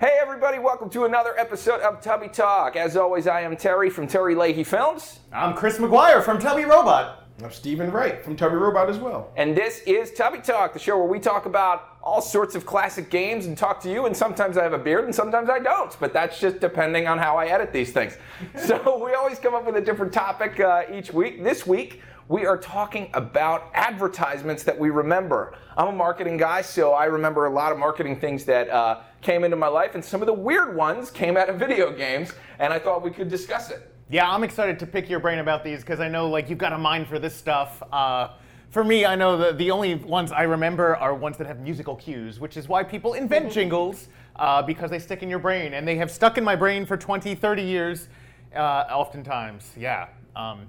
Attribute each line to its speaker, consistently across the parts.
Speaker 1: Hey, everybody, welcome to another episode of Tubby Talk. As always, I am Terry from Terry Leahy Films,
Speaker 2: I'm Chris McGuire from Tubby Robot.
Speaker 3: I'm Stephen Wright from Tubby Robot as well.
Speaker 1: and this is Tubby Talk, the show where we talk about all sorts of classic games and talk to you. And sometimes I have a beard and sometimes I don't, but that's just depending on how I edit these things. so we always come up with a different topic uh, each week. This week, we are talking about advertisements that we remember. I'm a marketing guy, so I remember a lot of marketing things that uh, came into my life, and some of the weird ones came out of video games, and I thought we could discuss it.
Speaker 2: Yeah, I'm excited to pick your brain about these because I know like you've got a mind for this stuff. Uh, for me, I know the, the only ones I remember are ones that have musical cues, which is why people invent jingles uh, because they stick in your brain. And they have stuck in my brain for 20, 30 years, uh, oftentimes. Yeah. Um,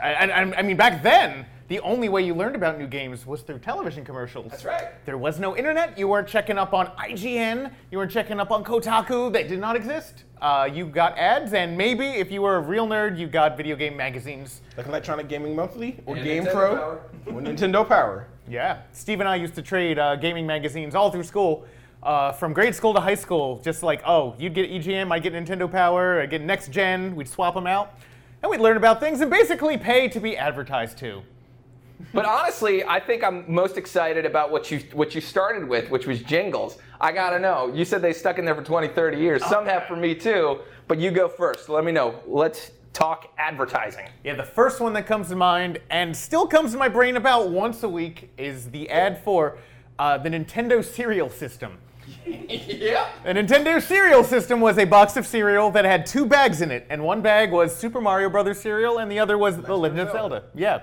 Speaker 2: I, I, I mean, back then, the only way you learned about new games was through television commercials.
Speaker 1: That's right.
Speaker 2: There was no internet. You weren't checking up on IGN. You weren't checking up on Kotaku. They did not exist. Uh, you got ads, and maybe if you were a real nerd, you got video game magazines.
Speaker 3: Like Electronic Gaming Monthly or
Speaker 1: And
Speaker 3: Game
Speaker 1: Nintendo
Speaker 3: Pro
Speaker 1: Power.
Speaker 3: or Nintendo Power.
Speaker 2: Yeah. Steve and I used to trade uh, gaming magazines all through school. Uh, from grade school to high school, just like, oh, you'd get EGM, I'd get Nintendo Power, I'd get Next Gen, we'd swap them out. And we'd learn about things and basically pay to be advertised to.
Speaker 1: But honestly, I think I'm most excited about what you what you started with, which was jingles. I gotta know. You said they stuck in there for 20, 30 years. Some have for me too, but you go first. Let me know. Let's talk advertising.
Speaker 2: Yeah, the first one that comes to mind and still comes to my brain about once a week is the ad for uh, the Nintendo cereal system.
Speaker 1: yeah.
Speaker 2: The Nintendo cereal system was a box of cereal that had two bags in it, and one bag was Super Mario Brothers cereal, and the other was The Legend of Zelda. Yeah.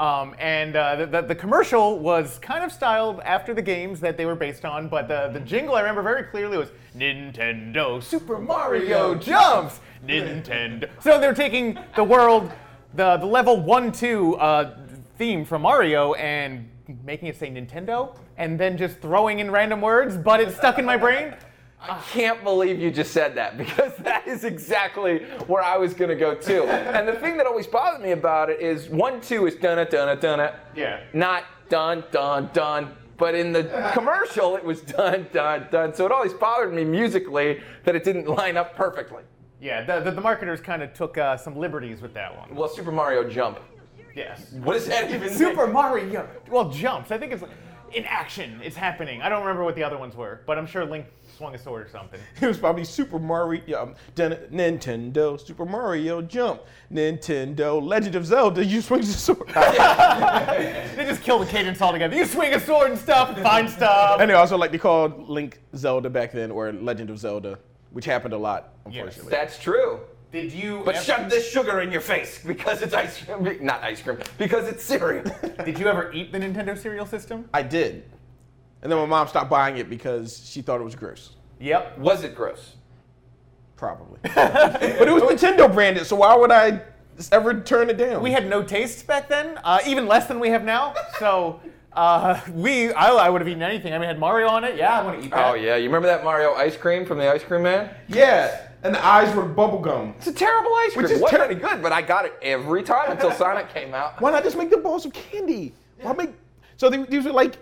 Speaker 2: Um, and uh, the, the, the commercial was kind of styled after the games that they were based on, but the, the jingle I remember very clearly was Nintendo Super Mario Jumps! Nintendo. So they're taking the world, the, the level 1 2 uh, theme from Mario and making it say Nintendo, and then just throwing in random words, but it's stuck in my brain.
Speaker 1: I can't believe you just said that because that is exactly where I was gonna go too. And the thing that always bothered me about it is one, two is dun it, dun it, dun it.
Speaker 2: Yeah.
Speaker 1: Not dun, dun, dun. But in the commercial, it was dun, dun, dun. So it always bothered me musically that it didn't line up perfectly.
Speaker 2: Yeah, the, the, the marketers kind of took uh, some liberties with that one.
Speaker 1: Well, Super Mario Jump.
Speaker 2: Yes.
Speaker 1: What does that even
Speaker 2: Super
Speaker 1: mean?
Speaker 2: Mario. Well, jumps. I think it's in action. It's happening. I don't remember what the other ones were, but I'm sure Link swung a sword or something.
Speaker 3: It was probably Super Mario, yeah, um, dun- Nintendo, Super Mario Jump, Nintendo, Legend of Zelda. You swing the sword.
Speaker 2: they just kill the cadence altogether. You swing a sword and stuff, and find stuff.
Speaker 3: and they also like they called Link Zelda back then, or Legend of Zelda, which happened a lot, unfortunately.
Speaker 1: That's true.
Speaker 2: Did you?
Speaker 1: But
Speaker 2: ever,
Speaker 1: shove this sugar in your face because it's ice cream. Not ice cream, because it's cereal.
Speaker 2: Did you ever eat the Nintendo cereal system?
Speaker 3: I did, and then my mom stopped buying it because she thought it was gross.
Speaker 2: Yep.
Speaker 1: Was it gross?
Speaker 3: Probably, but it was Nintendo branded, so why would I ever turn it down?
Speaker 2: We had no tastes back then, uh, even less than we have now. So uh, we, I, I would have eaten anything. I mean, it had Mario on it. Yeah, I want to eat that.
Speaker 1: Oh yeah, you remember that Mario ice cream from the Ice Cream Man?
Speaker 3: yeah, and the eyes were bubblegum.
Speaker 1: It's a terrible ice cream.
Speaker 3: Which
Speaker 1: It
Speaker 3: is
Speaker 1: wasn't
Speaker 3: ter-
Speaker 1: any good, but I got it every time until Sonic came out.
Speaker 3: Why not just make the balls of candy? Why make so they, these were like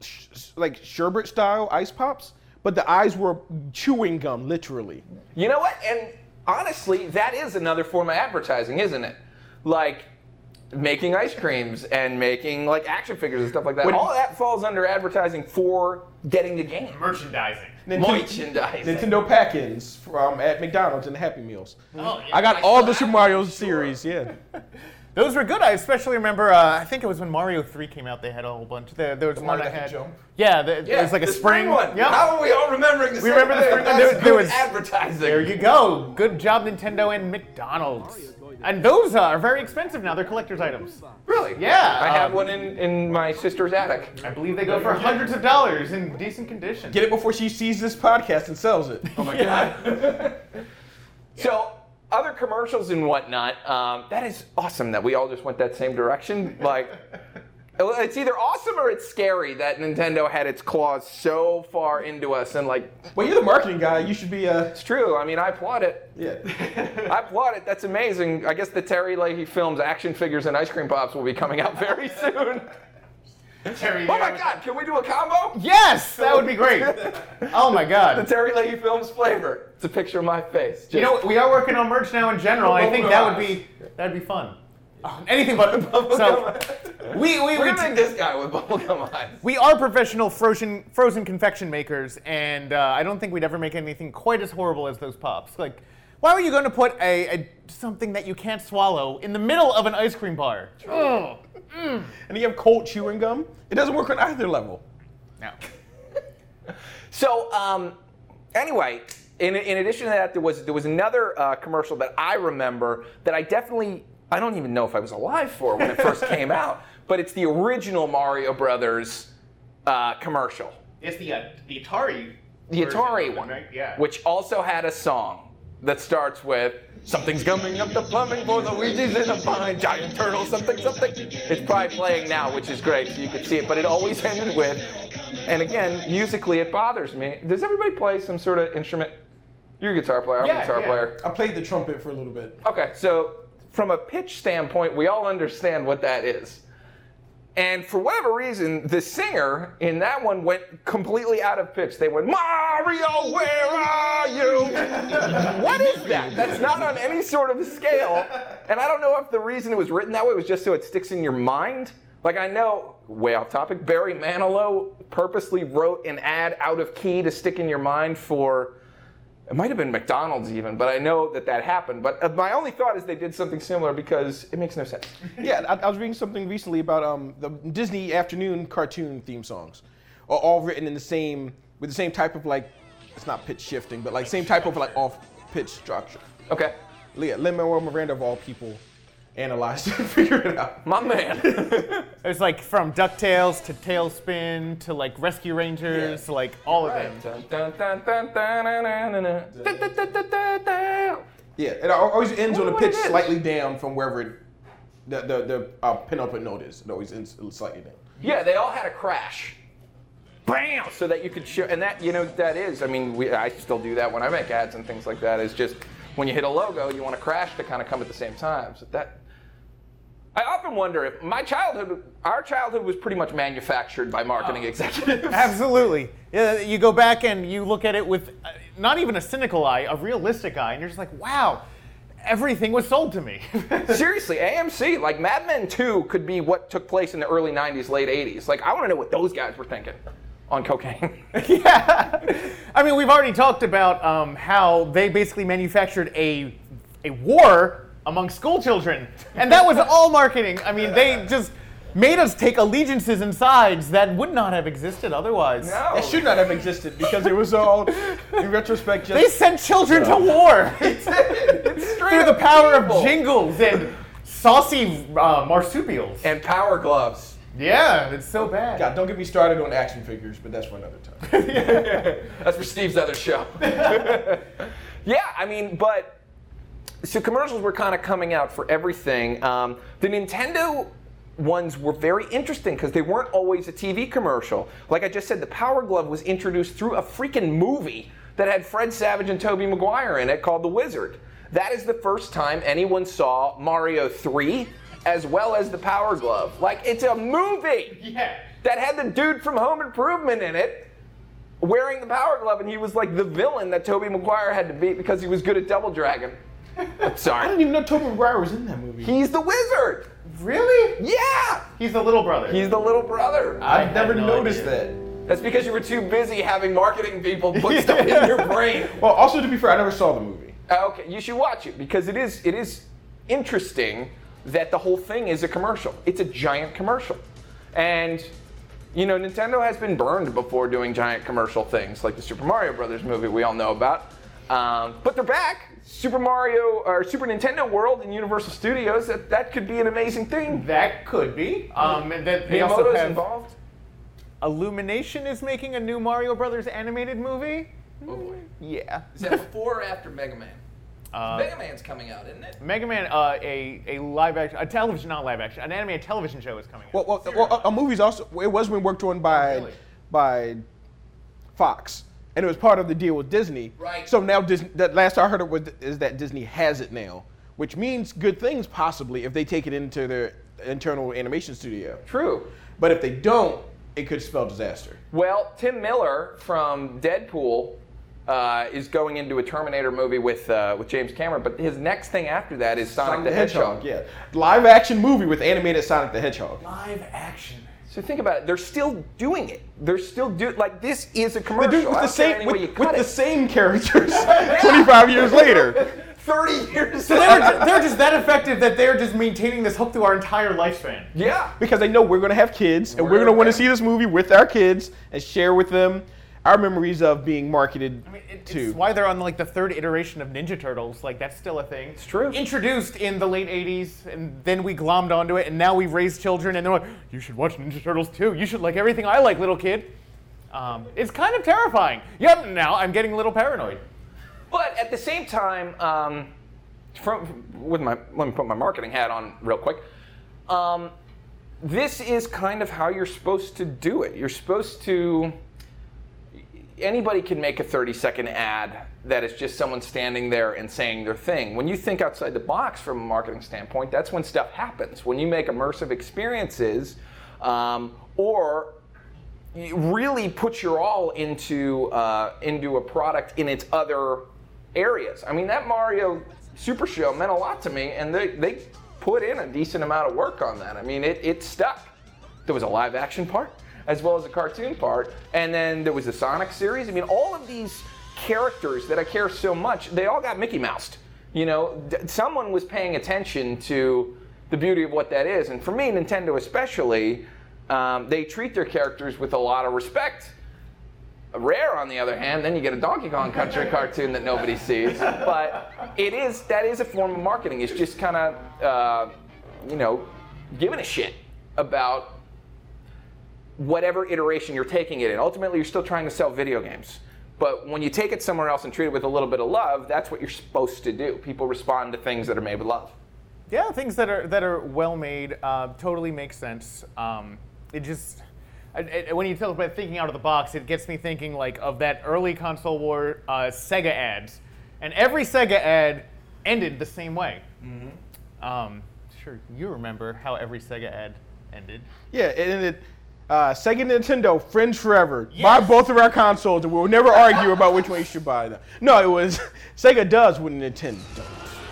Speaker 3: sh- like sherbet style ice pops, but the eyes were chewing gum, literally.
Speaker 1: You know what? And honestly, that is another form of advertising, isn't it? Like making ice creams and making like action figures and stuff like that.
Speaker 3: When-
Speaker 1: All that falls under advertising for getting the game.
Speaker 2: Merchandising.
Speaker 1: Merchandising.
Speaker 3: Nintendo pack-ins from at McDonald's and the Happy Meals.
Speaker 2: Oh, yeah.
Speaker 3: I got
Speaker 1: I
Speaker 3: all the Super Mario
Speaker 1: of those.
Speaker 3: series. Yeah,
Speaker 2: Those were good. I especially remember. Uh, I think it was when Mario Three came out. They had a whole bunch. There, there was one
Speaker 3: Mario that
Speaker 2: had.
Speaker 3: jump?
Speaker 2: Yeah, the,
Speaker 1: Yeah,
Speaker 2: it was like a
Speaker 1: the
Speaker 2: spring,
Speaker 1: one.
Speaker 2: Yep.
Speaker 1: How are we all remembering the
Speaker 2: We
Speaker 1: same
Speaker 2: remember the spring one.
Speaker 1: That's
Speaker 2: There- there was-
Speaker 1: advertising.
Speaker 2: There you go. Good job, Nintendo and McDonald's. And those uh, are very expensive now. They're collector's items.
Speaker 1: Really?
Speaker 2: Yeah,
Speaker 1: I have
Speaker 2: um,
Speaker 1: one in, in my sister's attic.
Speaker 2: I believe they go for hundreds of dollars in decent condition.
Speaker 3: get it before she sees this podcast and sells it.
Speaker 1: Oh my god. so other commercials and whatnot. Um, that is awesome that we all just went that same direction. Like, it's either awesome or it's scary that Nintendo had its claws so far into us and like.
Speaker 3: Well, you're the marketing guy. You should be. Uh,
Speaker 1: It's true. I mean, I applaud it.
Speaker 3: yeah.
Speaker 1: I applaud it. That's amazing. I guess the Terry Leahy films, action figures, and ice cream pops will be coming out very soon.
Speaker 2: Terry,
Speaker 1: Oh my God! Can we do a combo?
Speaker 2: Yes, that would be great. Oh my God!
Speaker 1: The Terry Leahy Films flavor. It's a picture of my face.
Speaker 2: You know, we are working on merch now in general. I think that would be that'd be fun. Anything but so. We we we,
Speaker 1: gonna this guy with bubblegum eyes.
Speaker 2: we are professional frozen frozen confection makers, and uh, I don't think we'd ever make anything quite as horrible as those pops. Like, why were you going to put a, a something that you can't swallow in the middle of an ice cream bar? Oh,
Speaker 3: And you have cold chewing gum. It doesn't work on either level.
Speaker 2: no.
Speaker 1: So, um, anyway, in, in addition to that, there was there was another uh, commercial that I remember that I definitely I don't even know if I was alive for when it first came out, but it's the original Mario Brothers uh, commercial,
Speaker 2: It's the uh, the Atari.
Speaker 1: the Atari one,
Speaker 2: right? Yeah.
Speaker 1: which also had a song that starts with something's coming up the plumbing for the Luigi's in a fine giant turtle something something. It's probably playing now, which is great, so you can see it. But it always ended with, and again, musically it bothers me. Does everybody play some sort of instrument? You're a guitar player. I'm
Speaker 2: Yeah,
Speaker 1: a guitar
Speaker 2: yeah.
Speaker 1: player.
Speaker 3: I played the trumpet for a little bit.
Speaker 1: Okay, so from a pitch standpoint, we all understand what that is. And for whatever reason, the singer in that one went completely out of pitch. They went, Mario, where are you? what is that? That's not on any sort of scale. And I don't know if the reason it was written that way was just so it sticks in your mind. Like I know, way off topic, Barry Manilow purposely wrote an ad out of key to stick in your mind for it might have been McDonald's even, but I know that that happened. But uh, my only thought is they did something similar because it makes no sense.
Speaker 3: Yeah, I, I was reading something recently about um, the Disney afternoon cartoon theme songs, are all written in the same with the same type of like, it's not pitch shifting, but like same type of like off pitch structure.
Speaker 1: Okay,
Speaker 3: Leah, Lin Manuel Miranda of all people, analyze it and figure it out.
Speaker 1: My man.
Speaker 2: it was like from DuckTales to TaleSpin to like Rescue Rangers, yeah. like all right. of them.
Speaker 3: Yeah, it always ends on a pitch slightly down from wherever it, the the, the uh, penultimate note is. It always ends slightly down.
Speaker 1: Yeah, they all had a crash. Bam! So that you could show, and that you know that is. I mean, we, I still do that when I make ads and things like that. Is just when you hit a logo, you want to crash to kind of come at the same time. So that I often wonder if my childhood, our childhood was pretty much manufactured by marketing executives.
Speaker 2: Absolutely. Yeah, you go back and you look at it with uh, not even a cynical eye, a realistic eye, and you're just like, wow, everything was sold to me.
Speaker 1: Seriously, AMC, like Mad Men 2 could be what took place in the early 90s, late 80s. Like, I want to know what those guys were thinking on cocaine.
Speaker 2: yeah. I mean, we've already talked about um, how they basically manufactured a, a war among school children, and that was all marketing. I mean, they just made us take allegiances and sides that would not have existed otherwise.
Speaker 3: That should not have existed because it was all, in retrospect, just.
Speaker 2: They sent children to war
Speaker 1: It's straight
Speaker 2: through the power
Speaker 1: evil.
Speaker 2: of jingles and saucy uh, marsupials.
Speaker 1: And power gloves.
Speaker 2: Yeah, it's so bad.
Speaker 3: God, don't get me started on action figures, but that's for another time.
Speaker 1: That's for Steve's other show. yeah, I mean, but so commercials were kind of coming out for everything. Um, the Nintendo ones were very interesting because they weren't always a TV commercial. Like I just said, the Power Glove was introduced through a freaking movie that had Fred Savage and Tobey Maguire in it called The Wizard. That is the first time anyone saw Mario 3 as well as the Power Glove. Like it's a movie
Speaker 2: Yeah.
Speaker 1: that had the dude from Home Improvement in it wearing the power glove, and he was like the villain that Tobey Maguire had to beat because he was good at Double Dragon. I'm
Speaker 3: I didn't even know Tobey Maguire was in that movie.
Speaker 1: He's the wizard.
Speaker 2: Really?
Speaker 1: Yeah.
Speaker 2: He's the little brother.
Speaker 1: He's the little brother.
Speaker 2: I
Speaker 3: I've
Speaker 2: had
Speaker 3: never
Speaker 2: no
Speaker 3: noticed
Speaker 2: idea.
Speaker 3: that.
Speaker 1: That's because you were too busy having marketing people put stuff in your brain.
Speaker 3: Well, also to be fair, I never saw the movie.
Speaker 1: Uh, Okay, you should watch it because it is it is interesting that the whole thing is a commercial. It's a giant commercial, and you know Nintendo has been burned before doing giant commercial things like the Super Mario Brothers movie we all know about. Um, but they're back. Super Mario or Super Nintendo World in Universal Studios. That that could be an amazing thing.
Speaker 2: That could be. Um, and that they also have
Speaker 1: involved.
Speaker 2: Illumination is making a new Mario Brothers animated movie.
Speaker 1: Oh boy.
Speaker 2: Yeah.
Speaker 1: Is that before or after Mega Man?
Speaker 2: Uh,
Speaker 1: Mega Man's coming out, isn't it?
Speaker 2: Mega Man, uh, a a live action, a television, not live action, an animated television show is coming. out.
Speaker 3: Well, well, well a, a movie's also it was been worked on by
Speaker 2: Really?
Speaker 3: by Fox, and it was part of the deal with Disney.
Speaker 1: Right.
Speaker 3: So now Disney, that last I heard of was is that Disney has it now, which means good things possibly if they take it into their internal animation studio.
Speaker 1: True.
Speaker 3: But if they don't, it could spell disaster.
Speaker 1: Well, Tim Miller from Deadpool uh, is going into a Terminator movie with uh, with James Cameron, but his next thing after that is Sonic, the, Hedgehog.
Speaker 3: Yeah, live action movie with animated Sonic the Hedgehog.
Speaker 2: Live action.
Speaker 1: So think about it. They're still doing it. They're still do like this is a commercial.
Speaker 3: do it with the same with, with the same characters. 25 years later.
Speaker 1: 30 years.
Speaker 2: So they're, ju- they're just that effective that they're just maintaining this hook through our entire lifespan.
Speaker 1: yeah.
Speaker 3: because they know we're going to have kids and we're,
Speaker 1: We're
Speaker 3: going to want
Speaker 1: gonna-
Speaker 3: see this movie with our kids and share with them our memories of being marketed
Speaker 2: I mean, it,
Speaker 3: to.
Speaker 2: it's why they're on like the third iteration of Ninja Turtles. Like that's still a thing. It's
Speaker 1: true.
Speaker 2: Introduced in the late '80s, and then we glommed onto it, and now we raise children, and they're like, "You should watch Ninja Turtles too. You should like everything I like, little kid." Um, it's kind of terrifying. Yep. Now I'm getting a little paranoid.
Speaker 1: But at the same time, um, from with my let me put my marketing hat on real quick. Um, this is kind of how you're supposed to do it. You're supposed to. Anybody can make a 30 second ad that is just someone standing there and saying their thing. When you think outside the box from a marketing standpoint, that's when stuff happens. When you make immersive experiences, um, or really put your all into uh, into a product in its other areas. I mean, that Mario Super Show meant a lot to me, and they they put in a decent amount of work on that. I mean, it it stuck. There was a live action part as well as a cartoon part, and then there was the Sonic series. I mean, all of these characters that I care so much, they all got Mickey Moused. You know, d- someone was paying attention to the beauty of what that is, and for me, Nintendo especially, um, they treat their characters with a lot of respect. Rare, on the other hand, then you get a Donkey Kong Country cartoon that nobody sees. But it is that is a form of marketing. It's just kind of uh, you know giving a shit about whatever iteration you're taking it in. Ultimately, you're still trying to sell video games. But when you take it somewhere else and treat it with a little bit of love, that's what you're supposed to do. People respond to things that are made with love.
Speaker 2: Yeah, things that are that are well made uh, totally make sense. Um, it just I- I- when you talk about thinking out of the box, it gets me thinking like of that early console war uh, Sega ads, and every Sega ad ended the same way. Um, sure, you remember how every Sega ad ended.
Speaker 3: Yeah, and it, uh, Sega Nintendo, friends forever. Buy both of our consoles, and we'll never argue about which one you should buy. Them. No, it was Sega does with Nintendo.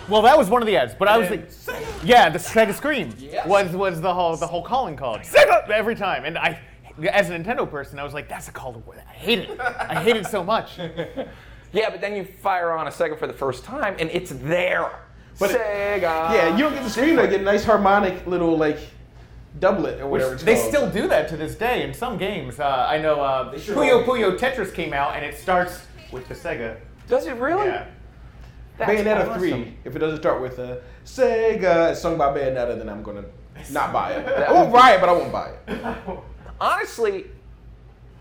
Speaker 2: Well, that was one of the ads, but I was like, yeah, the Sega Scream
Speaker 1: Yes.
Speaker 2: was was the whole the whole calling card Sega every time, and I, as a Nintendo person, I was like, that's a call to war. I hate it. I hate it so much.
Speaker 1: Yeah, but then you fire on a Sega for the first time and it's there.
Speaker 3: But it-
Speaker 1: Sega.
Speaker 3: yeah, you don't get the screen. They get a nice harmonic little like doublet or whatever. it's
Speaker 2: They
Speaker 3: called.
Speaker 2: still do that to this day in some games. Uh, I know uh,
Speaker 3: sure
Speaker 2: Puyo. Puyo Tetris came out, and it starts with the Sega.
Speaker 1: Does it really?
Speaker 2: Yeah.
Speaker 1: That's
Speaker 3: Bayonetta
Speaker 1: awesome.
Speaker 3: 3, if it doesn't start with uh, Sega, it's sung by Bayonetta, then I'm gonna not buy it.
Speaker 1: That
Speaker 3: I won't buy it, but I won't buy it.
Speaker 1: Honestly,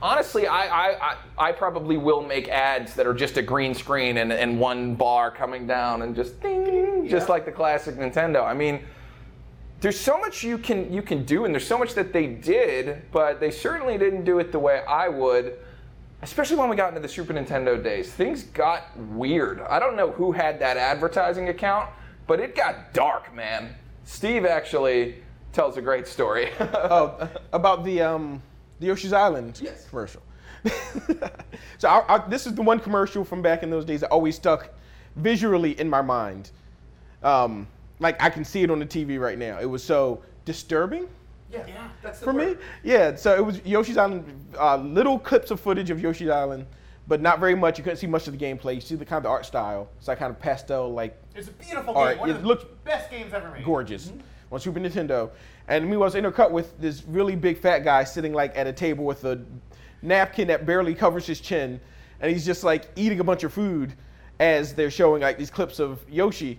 Speaker 1: honestly, I, I, I, I probably will make ads that are just a green screen and, and one bar coming down and just ding, just like the classic Nintendo. I mean, there's so much you can you can do, and there's so much that they did, but they certainly didn't do it the way I would. Especially when we got into the Super Nintendo days, things got weird. I don't know who had that advertising account, but it got dark, man. Steve actually tells a great story.
Speaker 3: Oh, about the um, the Yoshi's Island
Speaker 1: Yes.
Speaker 3: commercial. so I, I, this is the one commercial from back in those days that always stuck visually in my mind. Um, like I can see it on the TV right now. It was so disturbing
Speaker 1: yeah, that's
Speaker 3: for me. Yeah, so it was Yoshi's Island, uh, little clips of footage of Yoshi's Island, but not very much. You couldn't see much of the gameplay. You see the kind of the art style. It's like kind of pastel, like
Speaker 2: It's a beautiful
Speaker 3: All
Speaker 2: game. One
Speaker 3: it
Speaker 2: of the
Speaker 3: looks
Speaker 2: best games ever made.
Speaker 3: gorgeous on Super Nintendo. And me was intercut with this really big fat guy sitting like at a table with a napkin that barely covers his chin, and he's just like eating a bunch of food as they're showing like these clips of Yoshi,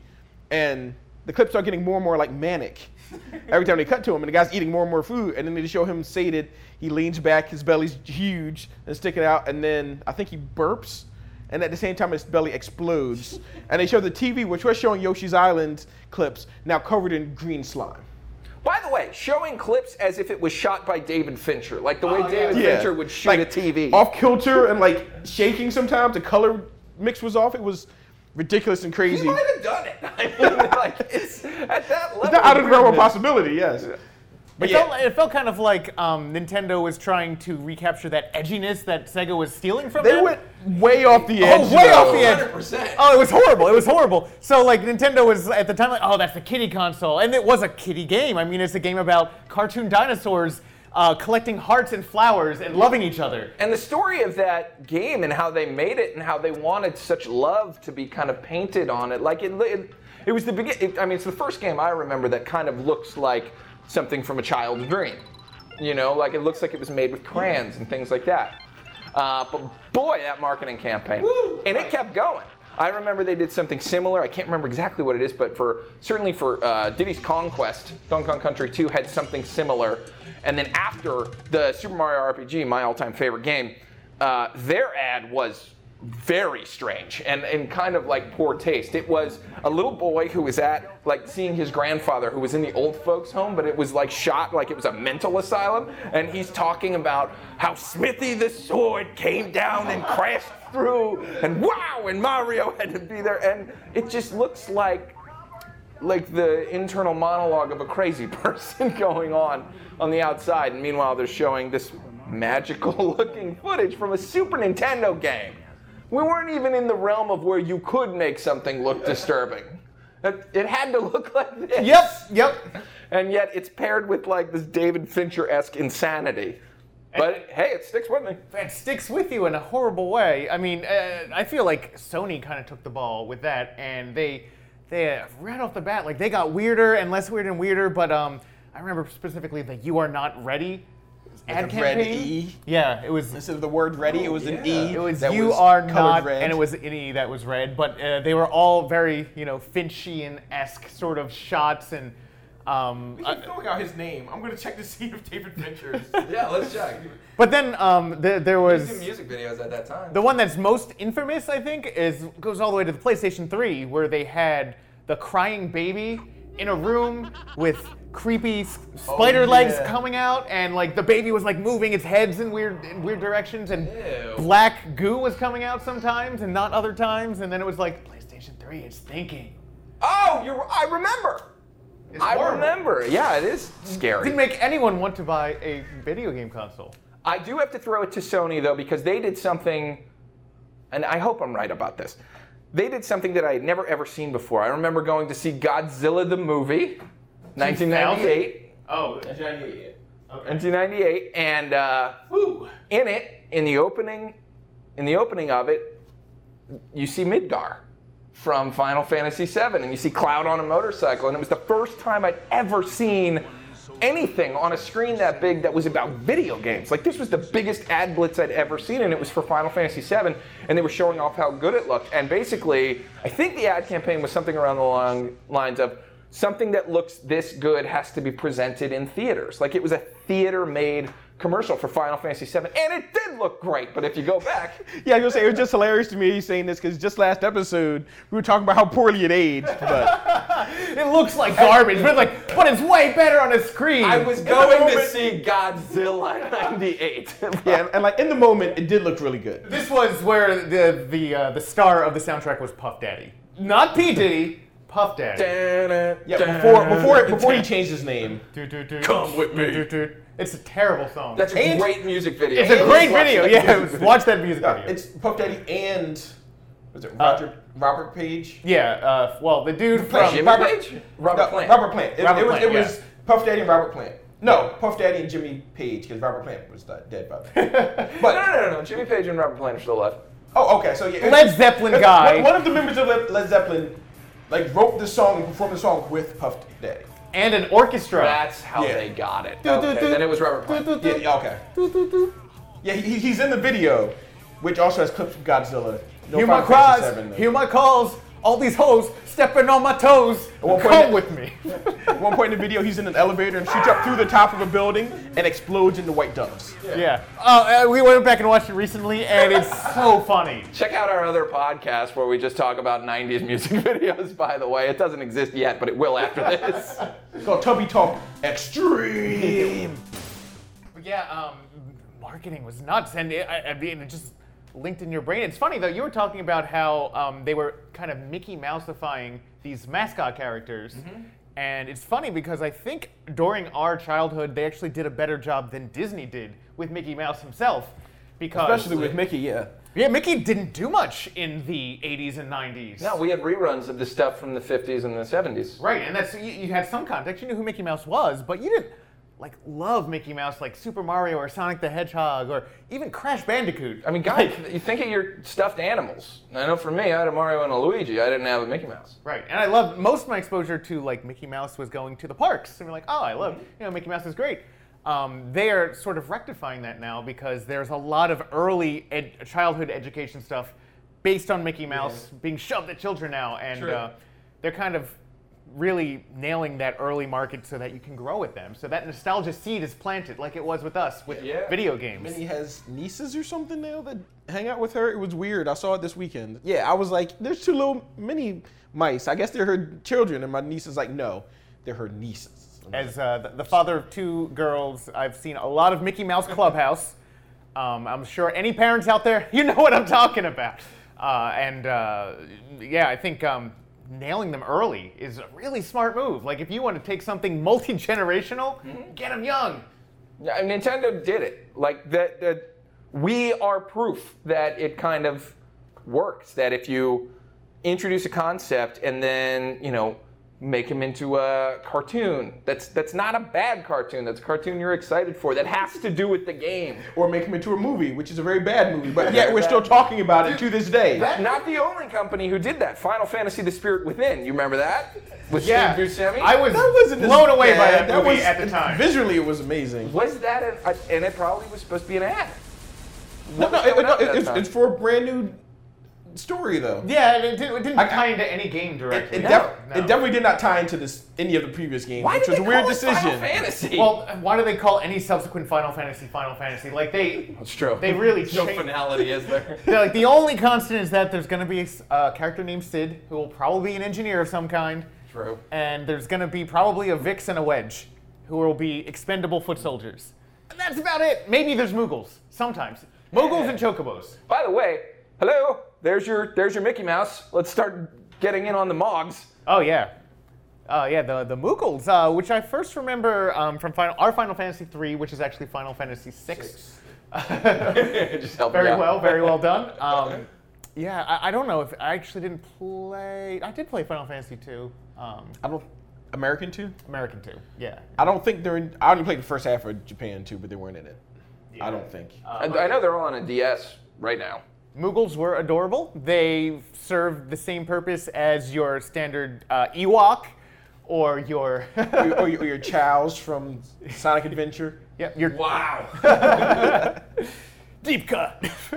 Speaker 3: and the clips are getting more and more like manic. Every time they cut to him, and the guy's eating more and more food, and then they show him sated. He leans back, his belly's huge and sticking out, and then I think he burps, and at the same time his belly explodes. and they show the TV, which was showing Yoshi's Island clips, now covered in green slime.
Speaker 1: By the way, showing clips as if it was shot by David Fincher, like the way oh, David
Speaker 3: Yeah.
Speaker 1: Fincher would shoot
Speaker 3: Like,
Speaker 1: a TV.
Speaker 3: Off kilter and like shaking sometimes. The color mix was off. It was ridiculous and crazy.
Speaker 1: he
Speaker 3: crazy.
Speaker 1: might have done it. I mean, like it's at that level.
Speaker 3: Not out of the realm of possibility, yes.
Speaker 2: It,
Speaker 3: yeah.
Speaker 2: felt, it felt kind of like um, Nintendo was trying to recapture that edginess that Sega was stealing from
Speaker 3: They
Speaker 2: them.
Speaker 3: went way off the edge.
Speaker 2: Oh, way off the edge.
Speaker 1: 100%.
Speaker 2: Oh, it was horrible. It was horrible. So like Nintendo was at the time like, oh, that's the kiddie console, and it was a kiddie game. I mean, it's a game about cartoon dinosaurs uh, collecting hearts and flowers and loving each other.
Speaker 1: And the story of that game and how they made it and how they wanted such love to be kind of painted on it, like it, it, it was the begin. I mean, it's the first game I remember that kind of looks like something from a child's dream. You know, like it looks like it was made with crayons and things like that. Uh, but boy, that marketing campaign, and it kept going. I remember they did something similar. I can't remember exactly what it is, but for certainly for uh, Diddy's Kong Quest, Donkey Kong Country 2 had something similar. And then after the Super Mario RPG, my all-time favorite game, uh, their ad was very strange and, and kind of like poor taste. It was a little boy who was at like seeing his grandfather who was in the old folks home, but it was like shot like it was a mental asylum. And he's talking about how Smithy the sword came down and crashed through, and wow, and Mario had to be there. And it just looks like like the internal monologue of a crazy person going on on the outside. And meanwhile, they're showing this magical looking footage from a Super Nintendo game. We weren't even in the realm of where you could make something look disturbing. It it had to look like this.
Speaker 2: Yep, yep.
Speaker 1: And yet it's paired with like this David Fincher esque insanity. But hey, it sticks with me.
Speaker 2: It sticks with you in a horrible way. I mean, uh, I feel like Sony kind of took the ball with that, and they, they uh, right off the bat, like they got weirder and less weird and weirder. But um, I remember specifically the "You Are Not Ready" ad
Speaker 3: a red
Speaker 2: campaign.
Speaker 3: E?
Speaker 2: Yeah, it was.
Speaker 3: Instead of the word ready, it was an E.
Speaker 2: It was
Speaker 3: that
Speaker 2: you
Speaker 3: was
Speaker 2: are
Speaker 3: colored
Speaker 2: not,
Speaker 3: red.
Speaker 2: and it was an E that was red. But uh, they were all very, you know, Finchian esque sort of shots, and um,
Speaker 3: We
Speaker 2: uh,
Speaker 3: keep throwing out his name. I'm gonna check to see if David Fincher is.
Speaker 4: Yeah, let's check.
Speaker 2: but then um, there, there was
Speaker 4: He's in music videos at that time.
Speaker 2: The one that's most infamous, I think, is goes all the way to the PlayStation 3, where they had the crying baby in a room with creepy s- oh, spider
Speaker 4: Oh,
Speaker 2: legs
Speaker 4: yeah.
Speaker 2: coming out, and like the baby was like moving its heads in weird in weird directions, and
Speaker 4: Ew.
Speaker 2: black goo was coming out sometimes and not other times, and then it was like PlayStation 3 is thinking.
Speaker 1: Oh, you're, I remember.
Speaker 2: It's
Speaker 1: I
Speaker 2: horrible.
Speaker 1: remember. Yeah, it is scary.
Speaker 2: Didn't make anyone want to buy a video game console.
Speaker 1: I do have to throw it to Sony though because they did something, and I hope I'm right about this. They did something that I had never ever seen before. I remember going to see Godzilla the movie, 1998.
Speaker 2: Oh,
Speaker 1: 1998, and uh, in it, in the opening, in the opening of it, you see Midgar from Final Fantasy VII, and you see Cloud on a motorcycle, and it was the first time I'd ever seen anything on a screen that big that was about video games. Like this was the biggest ad blitz I'd ever seen, and it was for Final Fantasy VII, and they were showing off how good it looked. And basically, I think the ad campaign was something around the long lines of something that looks this good has to be presented in theaters. Like it was a theater-made commercial for Final Fantasy VII, and it did look great. But if you go back,
Speaker 3: Yeah, I was gonna say it was just hilarious to me saying this because just last episode we were talking about how poorly it aged, but
Speaker 2: it looks like garbage, but like, but it's way better on a screen.
Speaker 1: I was
Speaker 3: the
Speaker 1: going to
Speaker 3: moment-
Speaker 1: see Godzilla '98.
Speaker 3: yeah, and, and like in the moment it did look really good.
Speaker 2: This was where the the uh, the star of the soundtrack was Puff Daddy, not P Diddy, Puff Daddy.
Speaker 3: Yeah, before before before he changed his name.
Speaker 1: Come with me.
Speaker 2: It's a terrible song.
Speaker 1: That's a
Speaker 3: And-
Speaker 1: great music video.
Speaker 2: it's a
Speaker 3: and
Speaker 2: great video. Yeah,
Speaker 3: music
Speaker 2: watch that music
Speaker 3: Uh,
Speaker 2: video.
Speaker 3: it's Puff Daddy and was it Roger Robert Page?
Speaker 2: yeah. Uh, well, the dude
Speaker 3: Plant.
Speaker 2: from
Speaker 1: Jimmy
Speaker 3: Robert-
Speaker 1: Page? Robert
Speaker 3: No,
Speaker 1: Plant.
Speaker 3: Robert Plant. It,
Speaker 2: Robert
Speaker 3: it was,
Speaker 2: Plant,
Speaker 3: it
Speaker 2: yeah.
Speaker 3: was Puff Daddy and Robert Plant. No, Puff Daddy and Jimmy Page because Robert Plant was uh, dead by then.
Speaker 1: No,
Speaker 3: But
Speaker 1: no, no, no. Jimmy Page and Robert Plant are still alive.
Speaker 3: oh, okay, so yeah,
Speaker 2: Led Zeppelin
Speaker 3: one-
Speaker 2: guy.
Speaker 3: One, of the members of Led, Led Zeppelin like wrote the song and performed the song with Puff Daddy.
Speaker 2: and an orchestra.
Speaker 1: That's how
Speaker 3: Yeah.
Speaker 1: they got it.
Speaker 2: Do, do,
Speaker 1: Okay,
Speaker 2: do.
Speaker 1: then it was Robert Plant.
Speaker 3: Yeah, yeah, okay. Yeah, he, he's in the video, which also has clips of Godzilla. No
Speaker 2: hear my
Speaker 3: Final
Speaker 2: cries,
Speaker 3: Fantasy though.
Speaker 2: hear my calls. All these hoes stepping on my toes.
Speaker 3: one
Speaker 2: Come
Speaker 3: point-
Speaker 2: with me.
Speaker 3: At one point in the video, he's in an elevator and shoots up through the top of a building and explodes into white doves.
Speaker 2: yeah. Uh, uh, we went back and watched it recently, and it's so funny.
Speaker 1: Check out our other podcast where we just talk about 90s music videos, by the way. It doesn't exist yet, but it will after this.
Speaker 3: It's called Tubby Talk Extreme.
Speaker 2: But yeah, um, marketing was nuts, and it, I, I mean, it just linked in your brain. It's funny though. You were talking about how um, they were kind of Mickey Mouseifying these mascot characters, And it's funny because I think during our childhood, they actually did a better job than Disney did with Mickey Mouse himself. Because
Speaker 3: Especially with Mickey, yeah.
Speaker 2: yeah, Mickey didn't do much in the 80s and 90s.
Speaker 1: No, we had reruns of the stuff from the 50s and the 70s.
Speaker 2: Right, and that's you, you had some context. You knew who Mickey Mouse was, but you didn't like love Mickey Mouse like Super Mario or Sonic the Hedgehog or even Crash Bandicoot.
Speaker 1: I mean, guys, you think of your stuffed animals. I know for me, I had a Mario and a Luigi. I didn't have a Mickey Mouse.
Speaker 2: Right, and I love most of my exposure to like Mickey Mouse was going to the parks, and we're like, oh, I love you know Mickey Mouse is great. Um, they are sort of rectifying that now because there's a lot of early ed- childhood education stuff based on Mickey Mouse being shoved at children now, and uh, they're kind of really nailing that early market so that you can grow with them. So that nostalgia seed is planted like it was with us with
Speaker 1: Yeah.
Speaker 2: video games.
Speaker 3: Minnie has nieces or something now that hang out with her. It was weird. I saw it this weekend. Yeah, I was like, there's two little mini mice. I guess they're her children. And my niece is like, no, they're her nieces.
Speaker 2: As uh, the, the father of two girls, I've seen a lot of Mickey Mouse Clubhouse. Um, I'm sure any parents out there, you know what I'm talking about. Uh, and uh, yeah, I think um, nailing them early is a really smart move. Like if you want to take something multi generational, mm-hmm. get them young.
Speaker 1: Yeah, Nintendo did it. Like that. That we are proof that it kind of works. That if you introduce a concept and then you know make him into a cartoon, that's that's not a bad cartoon. That's a cartoon you're excited for. That has to do with the game.
Speaker 3: Or make him into a movie, which is a very bad movie. But yet we're still talking about it to this day.
Speaker 1: Not the only company who did that. Final Fantasy: The Spirit Within. You remember that? With
Speaker 2: Yeah,
Speaker 1: Steve Buscemi.
Speaker 2: I was
Speaker 3: That wasn't
Speaker 2: blown away by
Speaker 3: bad.
Speaker 2: that movie
Speaker 3: was,
Speaker 2: at the time.
Speaker 3: Visually, it was amazing.
Speaker 1: Was that an, and it probably was supposed to be an ad.
Speaker 3: No,
Speaker 1: What
Speaker 3: no,
Speaker 1: was
Speaker 3: it- no,
Speaker 1: on at that
Speaker 3: it's, it's for a brand new story, though.
Speaker 2: Yeah, it didn't, it didn't
Speaker 3: I-
Speaker 2: tie into any game
Speaker 3: It,
Speaker 2: directly.
Speaker 3: it,
Speaker 2: No,
Speaker 3: def-
Speaker 2: no.
Speaker 3: it definitely did not tie into this any of the previous games,
Speaker 1: Why
Speaker 3: which
Speaker 1: did
Speaker 3: was
Speaker 1: they
Speaker 3: a weird
Speaker 1: call Final
Speaker 3: decision.
Speaker 1: Fantasy.
Speaker 2: Well, why do they call any subsequent Final Fantasy Final Fantasy? Like they,
Speaker 1: That's true.
Speaker 2: they really
Speaker 4: No
Speaker 2: changed.
Speaker 4: finality, is there?
Speaker 2: They're like the only constant is that there's going to be a character named Cid who will probably be an engineer of some kind,
Speaker 1: True.
Speaker 2: and there's going to be probably a Biggs and a Wedge who will be expendable foot soldiers. And that's about it. Maybe there's Moogles sometimes. Moogles and Chocobos.
Speaker 1: By the way, hello. There's your there's your Mickey Mouse. Let's start getting in on the Mogs.
Speaker 2: Oh yeah. Uh, yeah, the the Moogles, uh, which I first remember um, from Final, our Final Fantasy III, which is actually Final Fantasy VI.
Speaker 1: Just help me
Speaker 2: Very
Speaker 1: out.
Speaker 2: well, very well done. Um, yeah, I, I don't know if I actually didn't play. I did play Final Fantasy II, um,
Speaker 3: I don't. American two.
Speaker 2: American two. Yeah.
Speaker 3: I don't think they're. in I only played the first half of Japan two, but they weren't in it. I don't think.
Speaker 1: I, I know they're all on a DS right now.
Speaker 2: Moogles were adorable. They served the same purpose as your standard uh, Ewok, or your
Speaker 3: or, or your, or your chows from Sonic Adventure.
Speaker 2: yeah, your
Speaker 4: Wow.
Speaker 2: deep cut.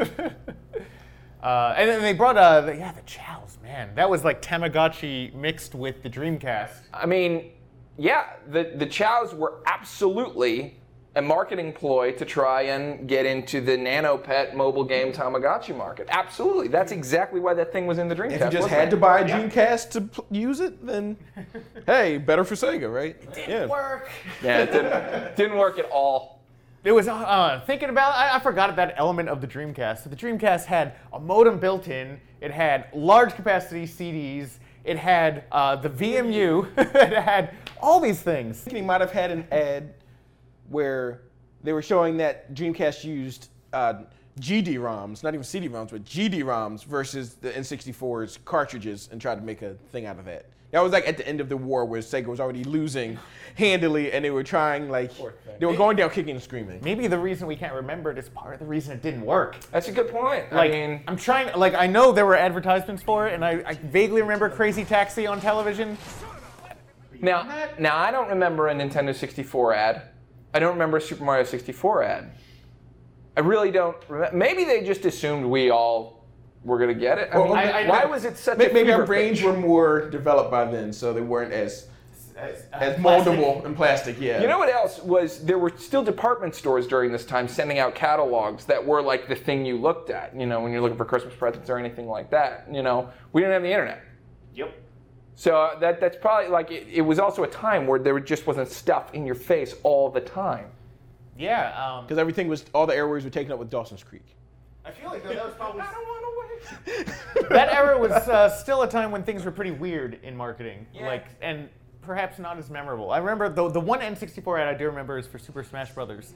Speaker 2: uh, and then they brought uh, the, yeah, the chows, man. That was like Tamagotchi mixed with the Dreamcast.
Speaker 1: I mean, yeah, the the Chows were absolutely a marketing ploy to try and get into the nano pet mobile game Tamagotchi market. Absolutely, that's exactly why that thing was in the Dreamcast.
Speaker 3: If you just
Speaker 1: wasn't
Speaker 3: had
Speaker 1: it?
Speaker 3: to buy a Dreamcast to pl- use it, then hey, better for Sega, right? It didn't yeah.
Speaker 2: Work.
Speaker 1: yeah, it didn't, didn't work at all.
Speaker 2: It was uh, thinking about. I, I forgot that element of the Dreamcast. So the Dreamcast had a modem built in. It had large capacity CDs. It had uh, the VMU. it had all these things.
Speaker 3: They might have had an ad where they were showing that Dreamcast used uh, GD-ROMs, not even CD-ROMs, but GD-ROMs versus the N64's cartridges, and tried to make a thing out of that. That was like at the end of the war where Sega was already losing handily, and they were trying like they were going down kicking and screaming.
Speaker 2: Maybe the reason we can't remember it is part of the reason it didn't work.
Speaker 1: That's a good point.
Speaker 2: Like,
Speaker 1: I mean,
Speaker 2: I'm trying. Like, I know there were advertisements for it, and I, I vaguely remember Crazy Taxi on television.
Speaker 1: now, now I don't remember a Nintendo 64 ad. I don't remember a Super Mario 64 ad. I really don't. Remember. Maybe they just assumed we all were gonna get it. I
Speaker 3: Well,
Speaker 1: mean,
Speaker 2: I- I-
Speaker 1: why was it such
Speaker 3: May-
Speaker 1: a
Speaker 3: Maybe our brains
Speaker 1: pitch?
Speaker 3: were more developed by then, so they weren't as as uh,
Speaker 2: Plastic.
Speaker 3: moldable and plastic. Yeah.
Speaker 1: You know what else was? There were still department stores during this time sending out catalogs that were like the thing you looked at. You know, when you're looking for Christmas presents or anything like that. You know, we didn't have the internet,
Speaker 2: Yep.
Speaker 1: So uh, that that's probably like it, it was also a time where there just wasn't stuff in your face all the time.
Speaker 2: Yeah. Um,
Speaker 3: Because everything was all the airways were taken up with Dawson's Creek.
Speaker 2: I feel like that was probably.
Speaker 1: I don't want to wait.
Speaker 2: that era was uh, still a time when things were pretty weird in marketing.
Speaker 1: Yeah.
Speaker 2: Like, and perhaps not as memorable. I remember the the one N64 ad I do remember is for Super Smash Brothers,